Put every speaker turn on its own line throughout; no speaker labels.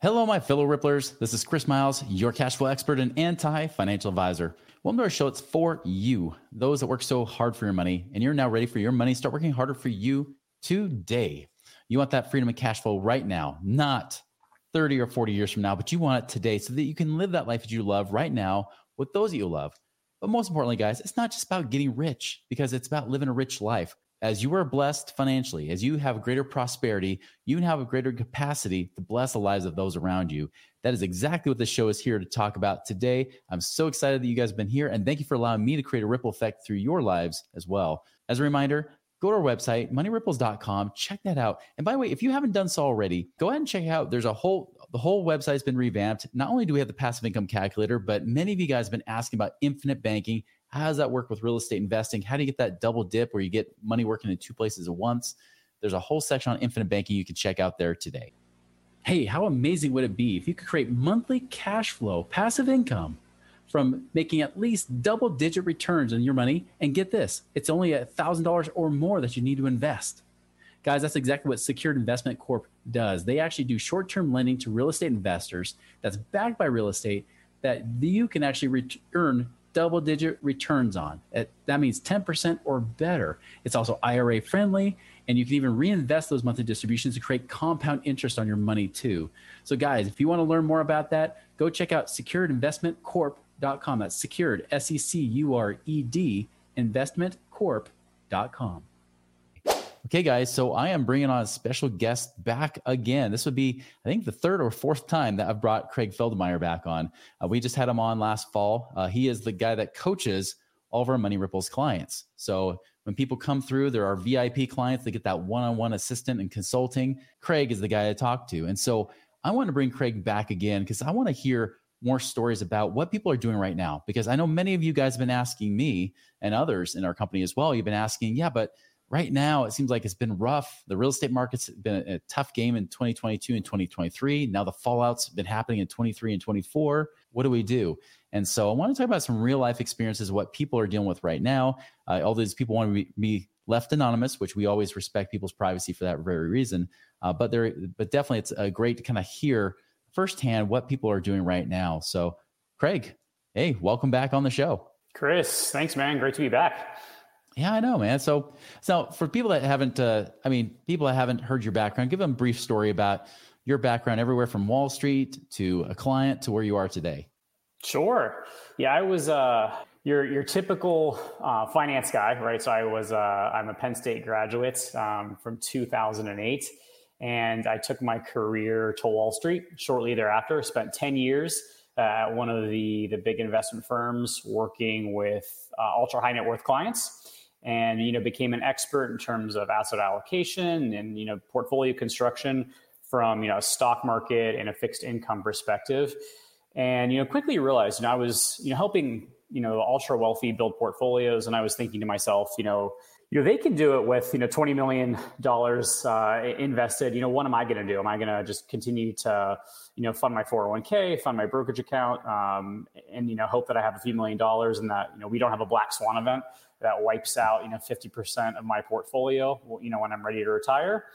Hello, my fellow Ripplers. This is Chris Miles, your cash flow expert and anti financial advisor. Welcome to our show. It's for you, those that work so hard for your money, and you're now ready for your money. Start working harder for you today. You want that freedom and cash flow right now, not 30 or 40 years from now, but you want it today so that you can live that life that you love right now with those that you love. But most importantly, guys, it's not just about getting rich because it's about living a rich life as you are blessed financially, as you have greater prosperity, you have a greater capacity to bless the lives of those around you. That is exactly what this show is here to talk about today. I'm so excited that you guys have been here, and thank you for allowing me to create a ripple effect through your lives as well. As a reminder, go to our website, moneyripples.com, check that out. And by the way, if you haven't done so already, go ahead and check it out. There's a whole the whole website's been revamped. Not only do we have the passive income calculator, but many of you guys have been asking about infinite banking how does that work with real estate investing? How do you get that double dip where you get money working in two places at once? There's a whole section on infinite banking you can check out there today. Hey, how amazing would it be if you could create monthly cash flow, passive income from making at least double digit returns on your money? And get this, it's only $1,000 or more that you need to invest. Guys, that's exactly what Secured Investment Corp does. They actually do short term lending to real estate investors that's backed by real estate that you can actually earn double digit returns on. That means 10% or better. It's also IRA friendly, and you can even reinvest those monthly distributions to create compound interest on your money too. So, guys, if you want to learn more about that, go check out securedinvestmentcorp.com. That's secured, S E C U R E D, investmentcorp.com. Okay, guys, so I am bringing on a special guest back again. This would be, I think, the third or fourth time that I've brought Craig Feldmeier back on. Uh, we just had him on last fall. Uh, he is the guy that coaches all of our Money Ripples clients. So when people come through, there are VIP clients that get that one on one assistant and consulting. Craig is the guy to talk to. And so I want to bring Craig back again because I want to hear more stories about what people are doing right now. Because I know many of you guys have been asking me and others in our company as well. You've been asking, yeah, but right now it seems like it's been rough. The real estate market's been a, a, tough game in 2022 and 2023. Now the fallout's been happening in 23 and 24. What do we do? And so I want to talk about some real life experiences, what people are dealing with right now. Uh, all these people want to be, be, left anonymous, which we always respect people's privacy for that very reason. Uh, but there, but definitely it's uh, great to kind of hear firsthand what people are doing right now. So, Craig, hey, welcome back on the show.
Chris, thanks, man. Great to be back.
Yeah, I know, man. So, so for people that haven't, uh, I mean, people that haven't heard your background, give them a brief story about your background, everywhere from Wall Street to a client to where you are today.
Sure. Yeah, I was uh, your your typical uh, finance guy, right? So I was uh, I'm a Penn State graduate um, from 2008, and I took my career to Wall Street shortly thereafter. Spent 10 years at one of the the big investment firms, working with uh, ultra high net worth clients and you know became an expert in terms of asset allocation and you know portfolio construction from you know a stock market and a fixed income perspective and you know quickly realized you know I was you know helping you know ultra wealthy build portfolios and I was thinking to myself you know you know they can do it with you know 20 million dollars uh, invested you know what am i going to do am i going to just continue to you know fund my 401k fund my brokerage account um, and you know hope that i have a few million dollars and that you know we don't have a black swan event that wipes out you know 50% of my portfolio you know when i'm ready to retire.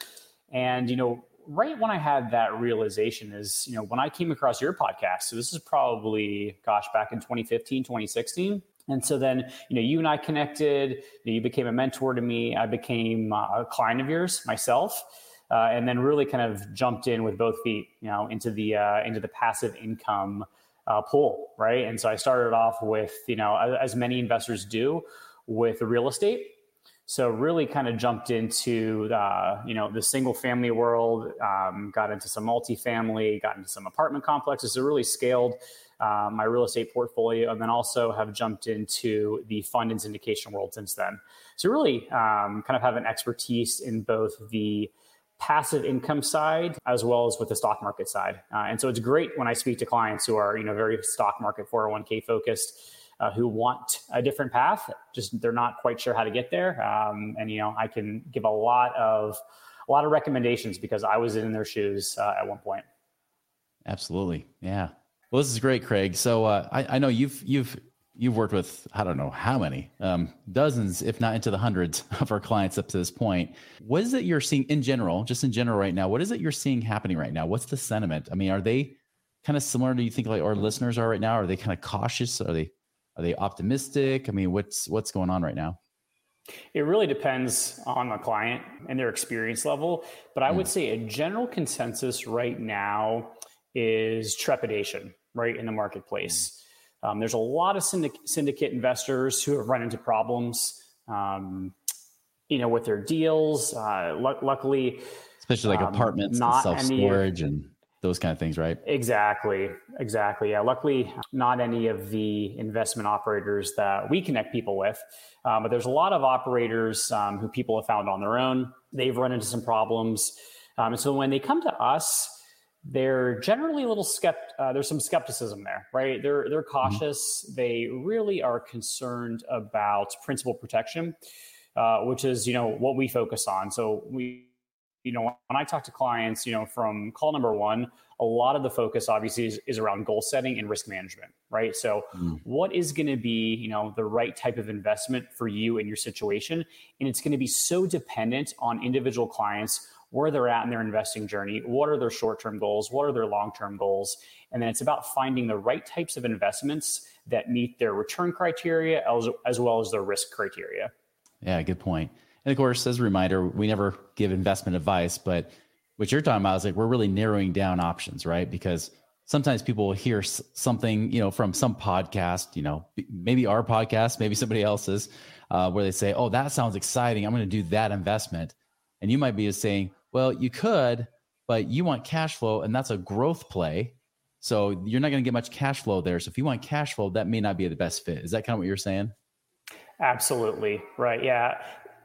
And you know right when i had that realization is you know when i came across your podcast so this is probably gosh back in 2015 2016 and so then you know you and i connected you, know, you became a mentor to me i became a client of yours myself uh, and then really kind of jumped in with both feet you know into the uh, into the passive income uh, pool right? And so i started off with you know as many investors do with real estate. So really kind of jumped into uh, you know the single family world, um, got into some multifamily, got into some apartment complexes. So really scaled uh, my real estate portfolio, and then also have jumped into the fund and syndication world since then. So really um, kind of have an expertise in both the passive income side as well as with the stock market side. Uh, and so it's great when I speak to clients who are, you know, very stock market 401k focused, uh, who want a different path, just they're not quite sure how to get there. Um, and, you know, I can give a lot of, a lot of recommendations because I was in their shoes uh, at one point.
Absolutely. Yeah. Well, this is great, Craig. So uh, I, I know you've, you've, you've worked with i don't know how many um, dozens if not into the hundreds of our clients up to this point what is it you're seeing in general just in general right now what is it you're seeing happening right now what's the sentiment i mean are they kind of similar do you think like our listeners are right now are they kind of cautious are they are they optimistic i mean what's what's going on right now
it really depends on the client and their experience level but i would hmm. say a general consensus right now is trepidation right in the marketplace um, there's a lot of syndic- syndicate investors who have run into problems, um, you know, with their deals. Uh, l- luckily,
especially like um, apartments, self storage, and those kind of things, right?
Exactly, exactly. Yeah, luckily, not any of the investment operators that we connect people with, um, but there's a lot of operators um, who people have found on their own. They've run into some problems, um, and so when they come to us they're generally a little skept. Uh, there's some skepticism there, right? They're they're mm-hmm. cautious. Mm-hmm. They really are concerned about principal protection, uh, which is you know what we focus on. So we, you know, when I talk to clients, you know, from call number one, a lot of the focus obviously is, is around goal setting and risk management, right? So mm-hmm. what is going to be you know the right type of investment for you and your situation, and it's going to be so dependent on individual clients where they're at in their investing journey, what are their short term goals, what are their long term goals. And then it's about finding the right types of investments that meet their return criteria as, as well as their risk criteria.
Yeah, good point. And of course, as a reminder, we never give investment advice, but what you're talking about is like we're really narrowing down options, right? Because sometimes people will hear something, you know, from some podcast, you know, maybe our podcast, maybe somebody else's, uh, where they say, "Oh, that sounds exciting. I'm going to do that investment," and you might be saying, well, you could, but you want cash flow, and that's a growth play. So you're not going to get much cash flow there. So if you want cash flow, that may not be the best fit. Is that kind of what you're saying?
Absolutely. Right. Yeah.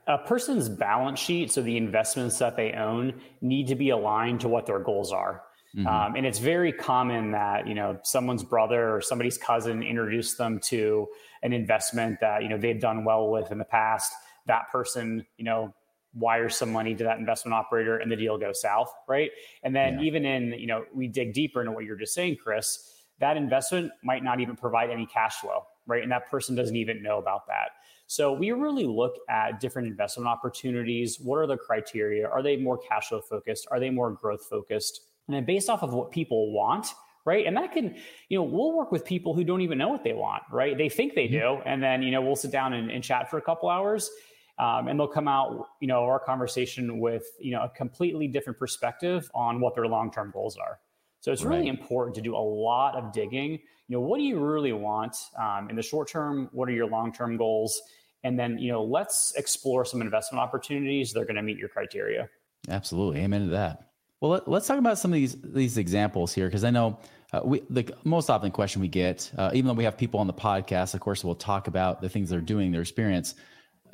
A person's balance sheet, so the investments that they own, need to be aligned to what their goals are. Mm-hmm. Um, and it's very common that you know someone's brother or somebody's cousin introduced them to an investment that you know they've done well with in the past. That person, you know, wire some money to that investment operator and the deal goes south, right? And then yeah. even in, you know, we dig deeper into what you're just saying, Chris, that investment might not even provide any cash flow, right? And that person doesn't even know about that. So we really look at different investment opportunities. What are the criteria? Are they more cash flow focused? Are they more growth focused? And then based off of what people want, right? And that can, you know, we'll work with people who don't even know what they want, right? They think they mm-hmm. do. And then, you know, we'll sit down and, and chat for a couple hours um, and they'll come out, you know, our conversation with, you know, a completely different perspective on what their long-term goals are. So it's really right. important to do a lot of digging. You know, what do you really want um, in the short term? What are your long-term goals? And then, you know, let's explore some investment opportunities that are going to meet your criteria.
Absolutely, amen to that. Well, let, us talk about some of these these examples here because I know uh, we the most often question we get, uh, even though we have people on the podcast, of course, we'll talk about the things they're doing, their experience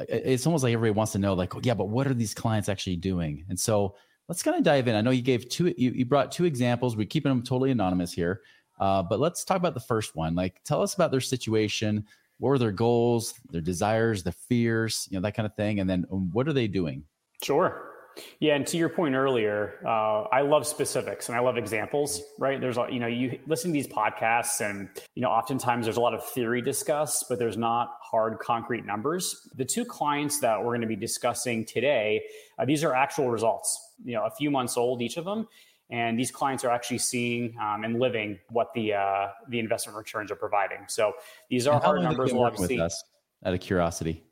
it's almost like everybody wants to know like oh, yeah but what are these clients actually doing? And so let's kind of dive in. I know you gave two you, you brought two examples. We're keeping them totally anonymous here. Uh, but let's talk about the first one. Like tell us about their situation what were their goals their desires the fears you know that kind of thing and then um, what are they doing
sure yeah, and to your point earlier, uh, I love specifics and I love examples. Right? There's, a, you know, you listen to these podcasts, and you know, oftentimes there's a lot of theory discussed, but there's not hard, concrete numbers. The two clients that we're going to be discussing today, uh, these are actual results. You know, a few months old each of them, and these clients are actually seeing um, and living what the uh, the investment returns are providing. So these are hard numbers. We'll with
us, out of curiosity.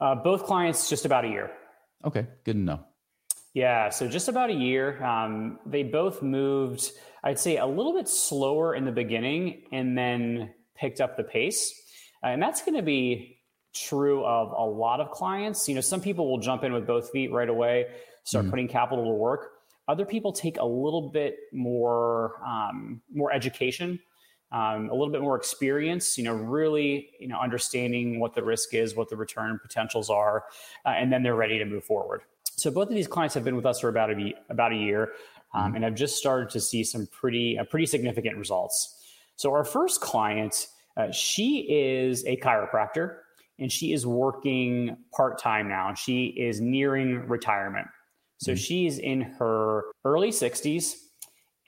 Uh, both clients just about a year.
Okay, good to know.
Yeah, so just about a year. Um, they both moved, I'd say, a little bit slower in the beginning and then picked up the pace. Uh, and that's going to be true of a lot of clients. You know, some people will jump in with both feet right away, start mm putting capital to work. Other people take a little bit more um, more education um, a little bit more experience, you know, really, you know, understanding what the risk is, what the return potentials are, uh, and then they're ready to move forward. So both of these clients have been with us for about a about a year, um, and have just started to see some pretty uh, pretty significant results. So our first client, uh, she is a chiropractor, and she is working part time now. She is nearing retirement. So mm-hmm. she's in her early 60s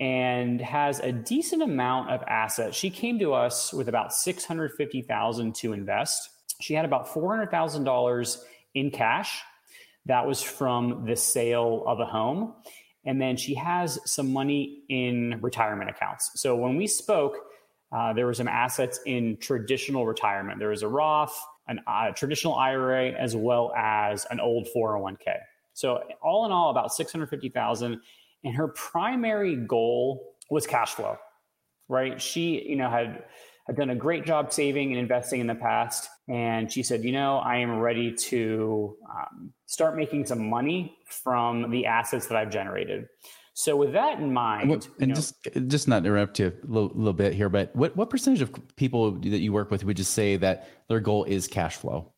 and has a decent amount of assets. She came to us with about 650,000 to invest. She had about $400,000 in cash. That was from the sale of a home. And then she has some money in retirement accounts. So when we spoke, uh, there were some assets in traditional retirement. There was a Roth, an, a traditional IRA, as well as an old 401k. So all in all, about 650,000. And her primary goal was cash flow, right? She, you know, had, had done a great job saving and investing in the past. And she said, you know, I am ready to um, start making some money from the assets that I've generated. So with that in mind,
what, and
know,
just just not interrupt you a little, little, bit here, but what what percentage of people that you work with would just say that their goal is cash flow?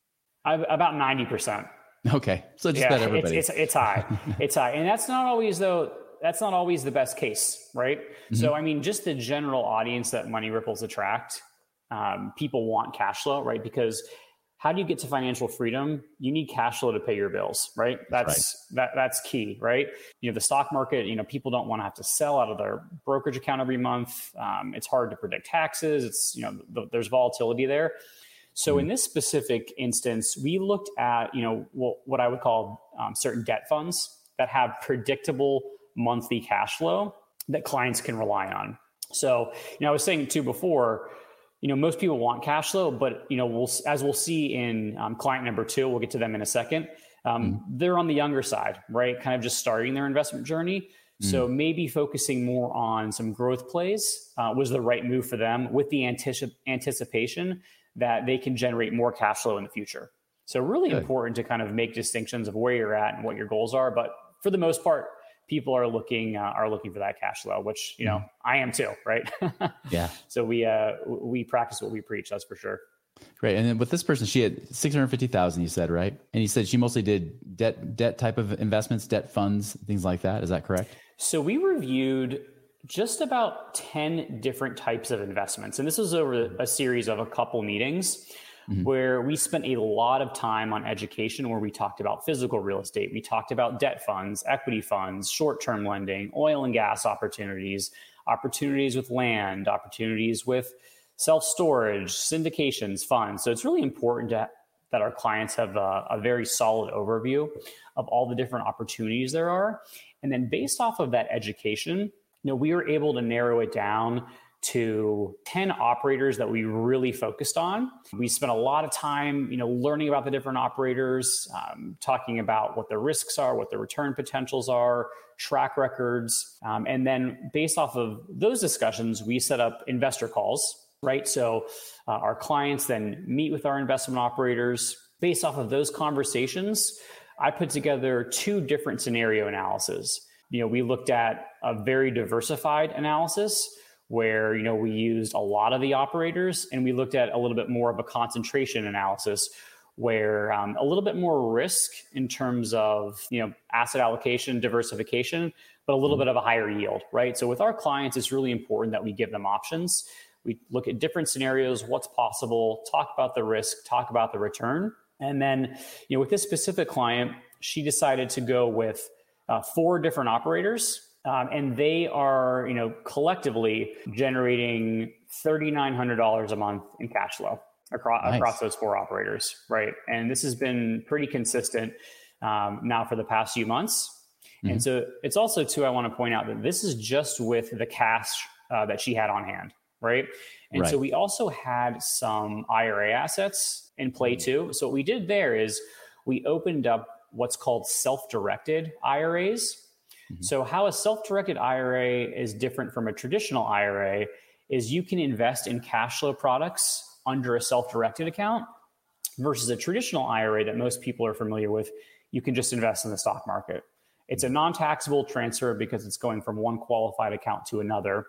I've, about ninety percent.
Okay, so just yeah, about everybody.
It's, it's, it's high. it's high, and that's not always though. That's not always the best case, right? Mm-hmm. So I mean, just the general audience that Money Ripples attract, um, people want cash flow, right? Because how do you get to financial freedom? You need cash flow to pay your bills, right? That's right. that that's key, right? You know, the stock market. You know, people don't want to have to sell out of their brokerage account every month. Um, it's hard to predict taxes. It's you know, the, there's volatility there. So mm-hmm. in this specific instance, we looked at you know what I would call um, certain debt funds that have predictable monthly cash flow that clients can rely on. So you know, I was saying too before you know most people want cash flow but you know we'll as we'll see in um, client number two we'll get to them in a second um, mm. they're on the younger side right kind of just starting their investment journey mm. so maybe focusing more on some growth plays uh, was the right move for them with the anticip- anticipation that they can generate more cash flow in the future so really Good. important to kind of make distinctions of where you're at and what your goals are but for the most part people are looking uh, are looking for that cash flow, which you know mm I am too, right?
yeah.
So we uh, we practice what we preach. That's for sure.
Great. And then with this person, she had six hundred fifty thousand. You said right, and you said she mostly did debt debt type of investments, debt funds, things like that. Is that correct?
So we reviewed just about 10 different types of investments. And this was over a series of a couple meetings mm-hmm. where we spent a lot of time on education, where we talked about physical real estate, we talked about debt funds, equity funds, short term lending, oil and gas opportunities, opportunities with land, opportunities with self storage, syndications, funds. So it's really important to, that our clients have a, a very solid overview of all the different opportunities there are. And then based off of that education, you know, we were able to narrow it down to 10 operators that we really focused on. We spent a lot of time, you know, learning about the different operators, um, talking about what the risks are, what the return potentials are, track records. Um, and then based off of those discussions, we set up investor calls, right? So uh, our clients then meet with our investment operators. Based off of those conversations, I put together two different scenario analyses. You know, we looked at a very diversified analysis where you know we used a lot of the operators and we looked at a little bit more of a concentration analysis where um, a little bit more risk in terms of you know asset allocation diversification but a little bit of a higher yield right? So with our clients it's really important that we give them options. We look at different scenarios what's possible talk about the risk talk about the return. And then you know with this specific client she decided to go with uh, four different operators um, and they are, you know, collectively generating thirty nine hundred dollars a month in cash flow across nice. across those four operators, right? And this has been pretty consistent um, now for the past few months. Mm-hmm. And so it's also too. I want to point out that this is just with the cash uh, that she had on hand, right? And right. so we also had some IRA assets in play mm-hmm. too. So what we did there is we opened up what's called self-directed IRAs Mm-hmm. So, how a self directed IRA is different from a traditional IRA is you can invest in cash flow products under a self directed account versus a traditional IRA that most people are familiar with. You can just invest in the stock market. It's a non taxable transfer because it's going from one qualified account to another.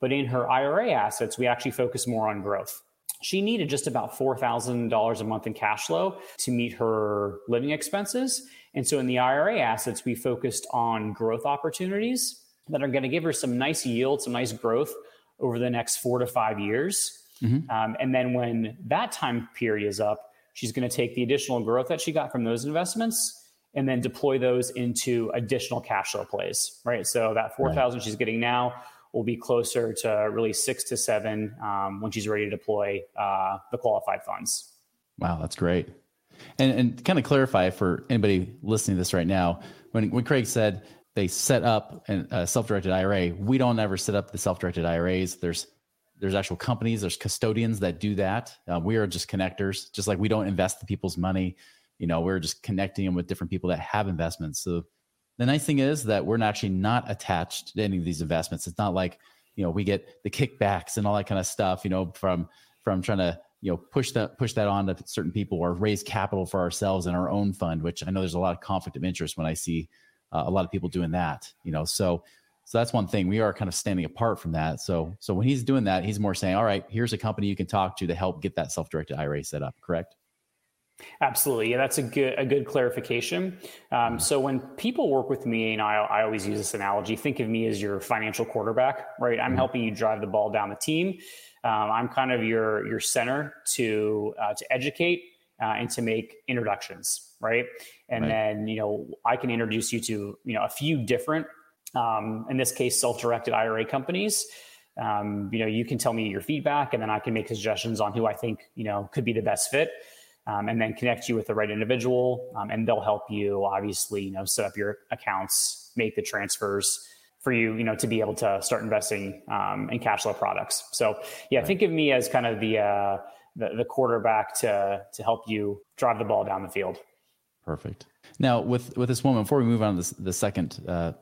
But in her IRA assets, we actually focus more on growth. She needed just about $4,000 a month in cash flow to meet her living expenses. And so in the IRA assets, we focused on growth opportunities that are going to give her some nice yield, some nice growth over the next four to five years. Mm-hmm. Um, and then when that time period is up, she's going to take the additional growth that she got from those investments and then deploy those into additional cash flow plays, right? So that 4,000 right. she's getting now will be closer to really six to seven um, when she's ready to deploy uh, the qualified funds.
Wow, that's great. And, and kind of clarify for anybody listening to this right now, when, when Craig said they set up a self-directed IRA, we don't ever set up the self-directed IRAs. There's there's actual companies, there's custodians that do that. Uh, we are just connectors, just like we don't invest the people's money. You know, we're just connecting them with different people that have investments. So the nice thing is that we're actually not attached to any of these investments. It's not like you know we get the kickbacks and all that kind of stuff. You know, from from trying to you know push that push that on to certain people or raise capital for ourselves in our own fund which i know there's a lot of conflict of interest when i see uh, a lot of people doing that you know so so that's one thing we are kind of standing apart from that so so when he's doing that he's more saying all right here's a company you can talk to to help get that self-directed ira set up correct
Absolutely, yeah, that's a good a good clarification. Um, so when people work with me, and I, I always use this analogy, think of me as your financial quarterback, right? I'm mm-hmm. helping you drive the ball down the team. Um, I'm kind of your your center to uh, to educate uh, and to make introductions, right? And right. then you know I can introduce you to you know a few different, um, in this case, self-directed IRA companies. Um, you know, you can tell me your feedback, and then I can make suggestions on who I think you know could be the best fit. Um, and then connect you with the right individual, um, and they'll help you obviously, you know, set up your accounts, make the transfers, for you, you know, to be able to start investing um, in cash flow products. So, yeah, right. think of me as kind of the, uh, the, the quarterback to to help you drive the ball down the field.
Perfect. Now, with with this woman, before we move on to this, the second uh,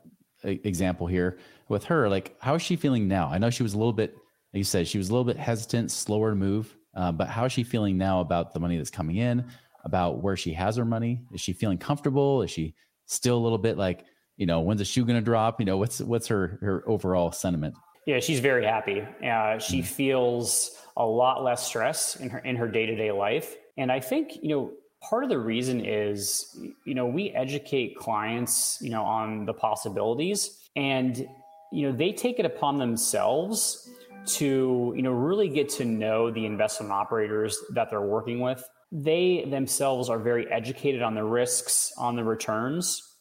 example here, with her, like, how is she feeling now? I know she was a little bit, like you said, she was a little bit hesitant, slower to move. Uh, but how is she feeling now about the money that's coming in? About where she has her money? Is she feeling comfortable? Is she still a little bit like, you know, when's the shoe going to drop? You know, what's what's her her overall sentiment?
Yeah, she's very happy. Uh, she mm-hmm. feels a lot less stress in her in her day to day life, and I think you know part of the reason is you know we educate clients you know on the possibilities, and you know they take it upon themselves to you know really get to know the investment operators that they're working with. They themselves are very educated on the risks, on the returns,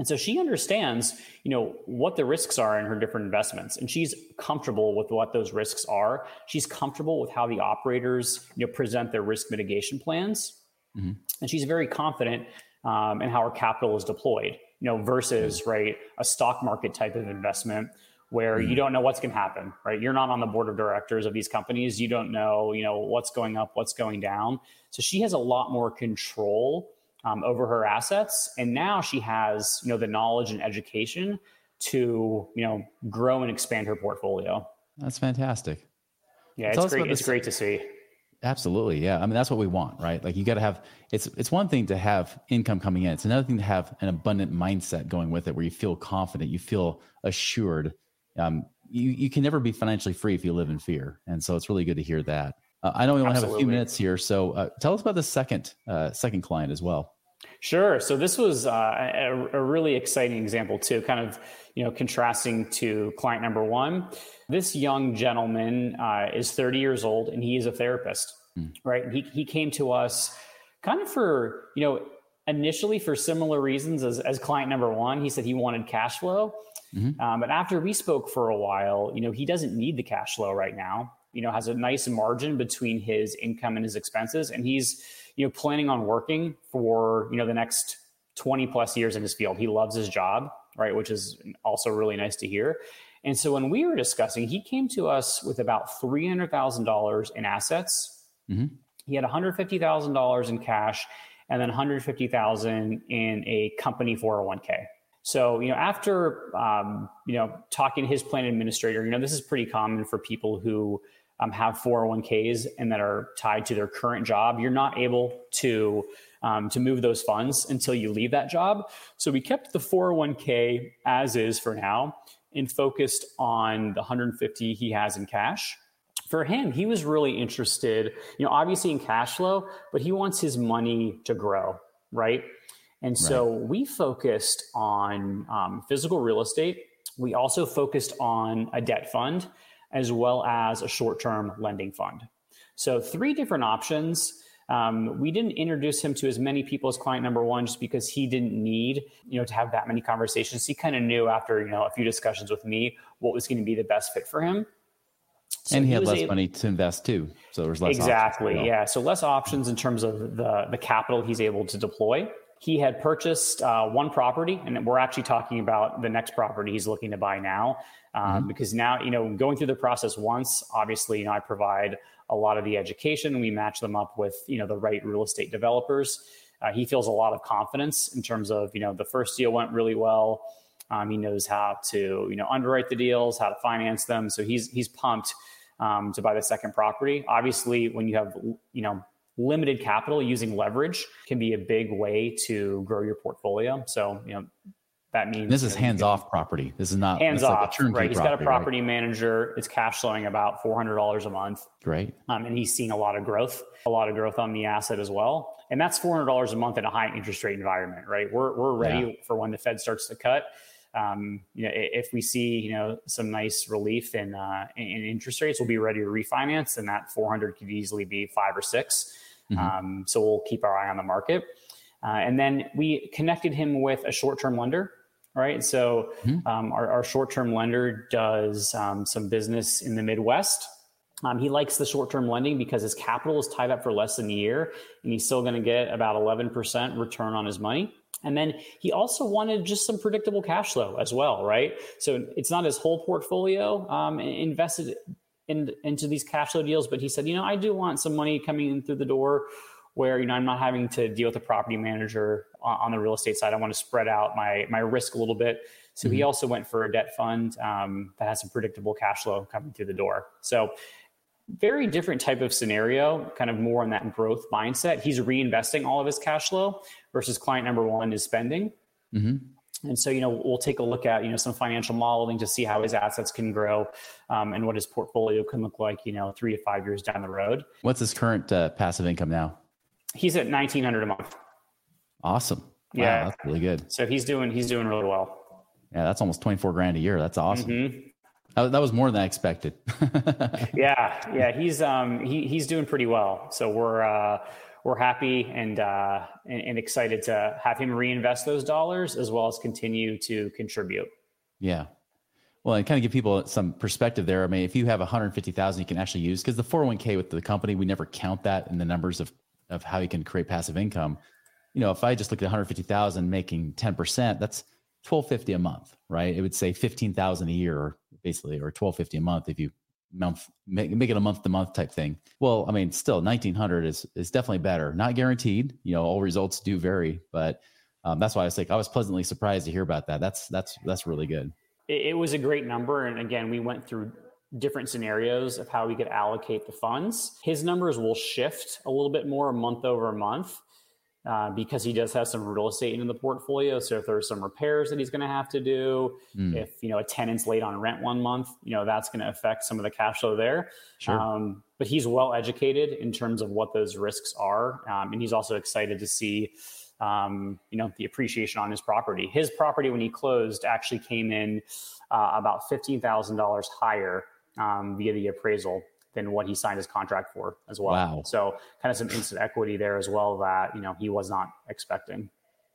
and so she understands, you know, what the risks are in her different investments, and she's comfortable with what those risks are. She's comfortable with how the operators, you know, present their risk mitigation plans, mm-hmm. and she's very confident um, in how her capital is deployed. You know, versus mm-hmm. right a stock market type of investment where mm-hmm. you don't know what's going to happen. Right, you're not on the board of directors of these companies. You don't know, you know, what's going up, what's going down. So she has a lot more control um, over her assets, and now she has you know the knowledge and education to you know grow and expand her portfolio.
That's fantastic.
Yeah, Tell it's great. It's great to see.
Absolutely, yeah. I mean, that's what we want, right? Like, you got to have. It's it's one thing to have income coming in. It's another thing to have an abundant mindset going with it, where you feel confident, you feel assured. Um, you you can never be financially free if you live in fear, and so it's really good to hear that. Uh, I know we only Absolutely. have a few minutes here, so uh, tell us about the second uh, second client as well.
Sure. So this was uh, a, a, really exciting example too, kind of you know contrasting to client number one. This young gentleman uh, is 30 years old and he is a therapist, mm. right? He he came to us kind of for you know initially for similar reasons as, as client number one. He said he wanted cash flow. Mm-hmm. Um, but after we spoke for a while, you know, he doesn't need the cash flow right now. You know has a nice margin between his income and his expenses. And he's you know planning on working for you know the next 20 plus years in his field. He loves his job right which is also really nice to hear. And so when we were discussing he came to us with about $300000 in assets. Mm-hmm. he had $150000 in cash and then 150000 in a company 401k so, you know, after, um, you know, talking to his plan administrator, you know, this is pretty common for people who um, have 401ks and that are tied to their current job, you're not able to um, to move those funds until you leave that job. So we kept the 401k as is for now and focused on the 150 he has in cash. For him, he was really interested, you know, obviously in cash flow, but he wants his money to grow, right? And so right. we focused on um, physical real estate. We also focused on a debt fund as well as a short term lending fund. So, three different options. Um, we didn't introduce him to as many people as client number one just because he didn't need you know to have that many conversations he kind of knew after you know a few discussions with me what was going to be the best fit for him
so and he, he had less able, money to invest too so there was less
exactly yeah so less options in terms of the the capital he's able to deploy he had purchased uh, one property, and we're actually talking about the next property he's looking to buy now. Um, mm-hmm. Because now, you know, going through the process once, obviously, you know, I provide a lot of the education. We match them up with, you know, the right real estate developers. Uh, he feels a lot of confidence in terms of, you know, the first deal went really well. Um, he knows how to, you know, underwrite the deals, how to finance them. So he's he's pumped um, to buy the second property. Obviously, when you have, you know, limited capital using leverage can be a big way to grow your portfolio. So, you know, that means
this is hands off property. This is not
hands off, like right? He's got a property right? manager. It's cash flowing about four hundred dollars a month.
Great,
um, and he's seen a lot of growth, a lot of growth on the asset as well. And that's four hundred dollars a month in a high interest rate environment, right? We're we're ready yeah. for when the Fed starts to cut. Um, you know, if we see you know some nice relief in uh, in interest rates, we'll be ready to refinance, and that four hundred could easily be five or 6 mm-hmm. um, so we'll keep our eye on the market. Uh, and then we connected him with a short term lender right? So mm-hmm. um, our, our short-term lender does um, some business in the Midwest. Um, he likes the short-term lending because his capital is tied up for less than a year, and he's still going to get about 11% return on his money. And then he also wanted just some predictable cash flow as well, right? So it's not his whole portfolio um, invested in, into these cash flow deals, but he said, you know, I do want some money coming in through the door where you know I'm not having to deal with a property manager on the real estate side. I want to spread out my my risk a little bit. So mm-hmm. he also went for a debt fund um, that has some predictable cash flow coming through the door. So very different type of scenario, kind of more on that growth mindset. He's reinvesting all of his cash flow versus client number one is spending. Mm-hmm. And so, you know, we'll take a look at, you know, some financial modeling to see how his assets can grow um, and what his portfolio can look like, you know, three to five years down the road.
What's his current uh, passive income now?
He's at 1900 a month.
Awesome. Yeah. That's really good.
So he's doing, he's doing really well.
Yeah. That's almost 24 grand a year. That's awesome. Mm-hmm. That, that was more than I expected.
yeah. Yeah. He's, um, he, he's doing pretty well. So we're, uh, we're happy and, uh, and, and excited to have him reinvest those dollars as well as continue to contribute.
Yeah. Well, and kind of give people some perspective there. I mean, if you have 150,000 you can actually use because the 401k with the company, we never count that in the numbers of of how you can create passive income. You know, if I just look at 150,000 making 10%, that's 1250 a month, right? It would say 15,000 a year basically or 1250 a month if you month make, make it a month to month type thing. Well, I mean, still 1900 is is definitely better. Not guaranteed, you know, all results do vary, but um, that's why I was like I was pleasantly surprised to hear about that. That's that's that's really good.
It, it was a great number and again, we went through different scenarios of how we could allocate the funds. His numbers will shift a little bit more month over month uh, because he does have some real estate in the portfolio. So if there's some repairs that he's going to have to do, mm. if you know a tenant's late on rent one month, you know that's going to affect some of the cash flow there. Sure. Um, but he's well educated in terms of what those risks are, um, and he's also excited to see. Um, you know the appreciation on his property. His property when he closed actually came in uh, about fifteen thousand dollars higher um, via the appraisal than what he signed his contract for as well. Wow. So kind of some instant equity there as well that, you know, he was not expecting.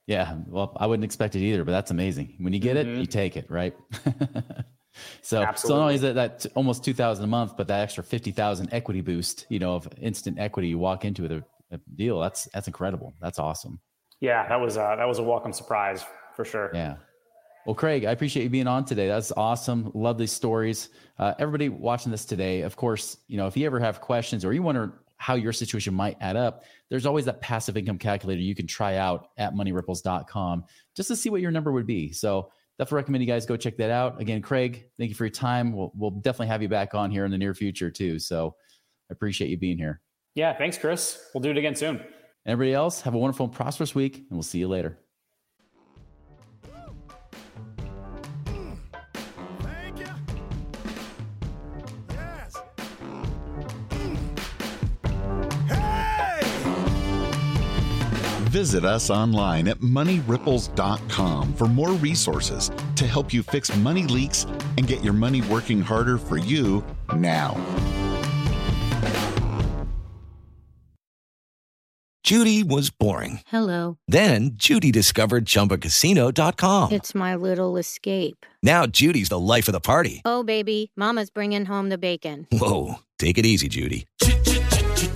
Yeah. Well, I wouldn't expect it either, but that's amazing. When you get mm-hmm. it, you take it, right? so, Absolutely. so not only is it that almost 2000 a month, but that extra 50,000 equity boost, you know, of instant equity you walk into with a, a deal. That's, that's incredible. That's awesome.
Yeah. That was, uh, that was a welcome surprise for sure.
Yeah. Well, Craig, I appreciate you being on today. That's awesome. Love these stories. Uh, everybody watching this today, of course, you know, if you ever have questions or you wonder how your situation might add up, there's always that passive income calculator you can try out at moneyripples.com just to see what your number would be. So definitely recommend you guys go check that out. Again, Craig, thank you for your time. We'll, we'll definitely have you back on here in the near future too. So I appreciate you being here.
Yeah, thanks, Chris. We'll do it again soon.
Everybody else, have a wonderful and prosperous week, and we'll see you later.
Visit us online at moneyripples.com for more resources to help you fix money leaks and get your money working harder for you now.
Judy was boring.
Hello.
Then Judy discovered chumbacasino.com.
It's my little escape.
Now Judy's the life of the party.
Oh, baby, Mama's bringing home the bacon.
Whoa. Take it easy, Judy.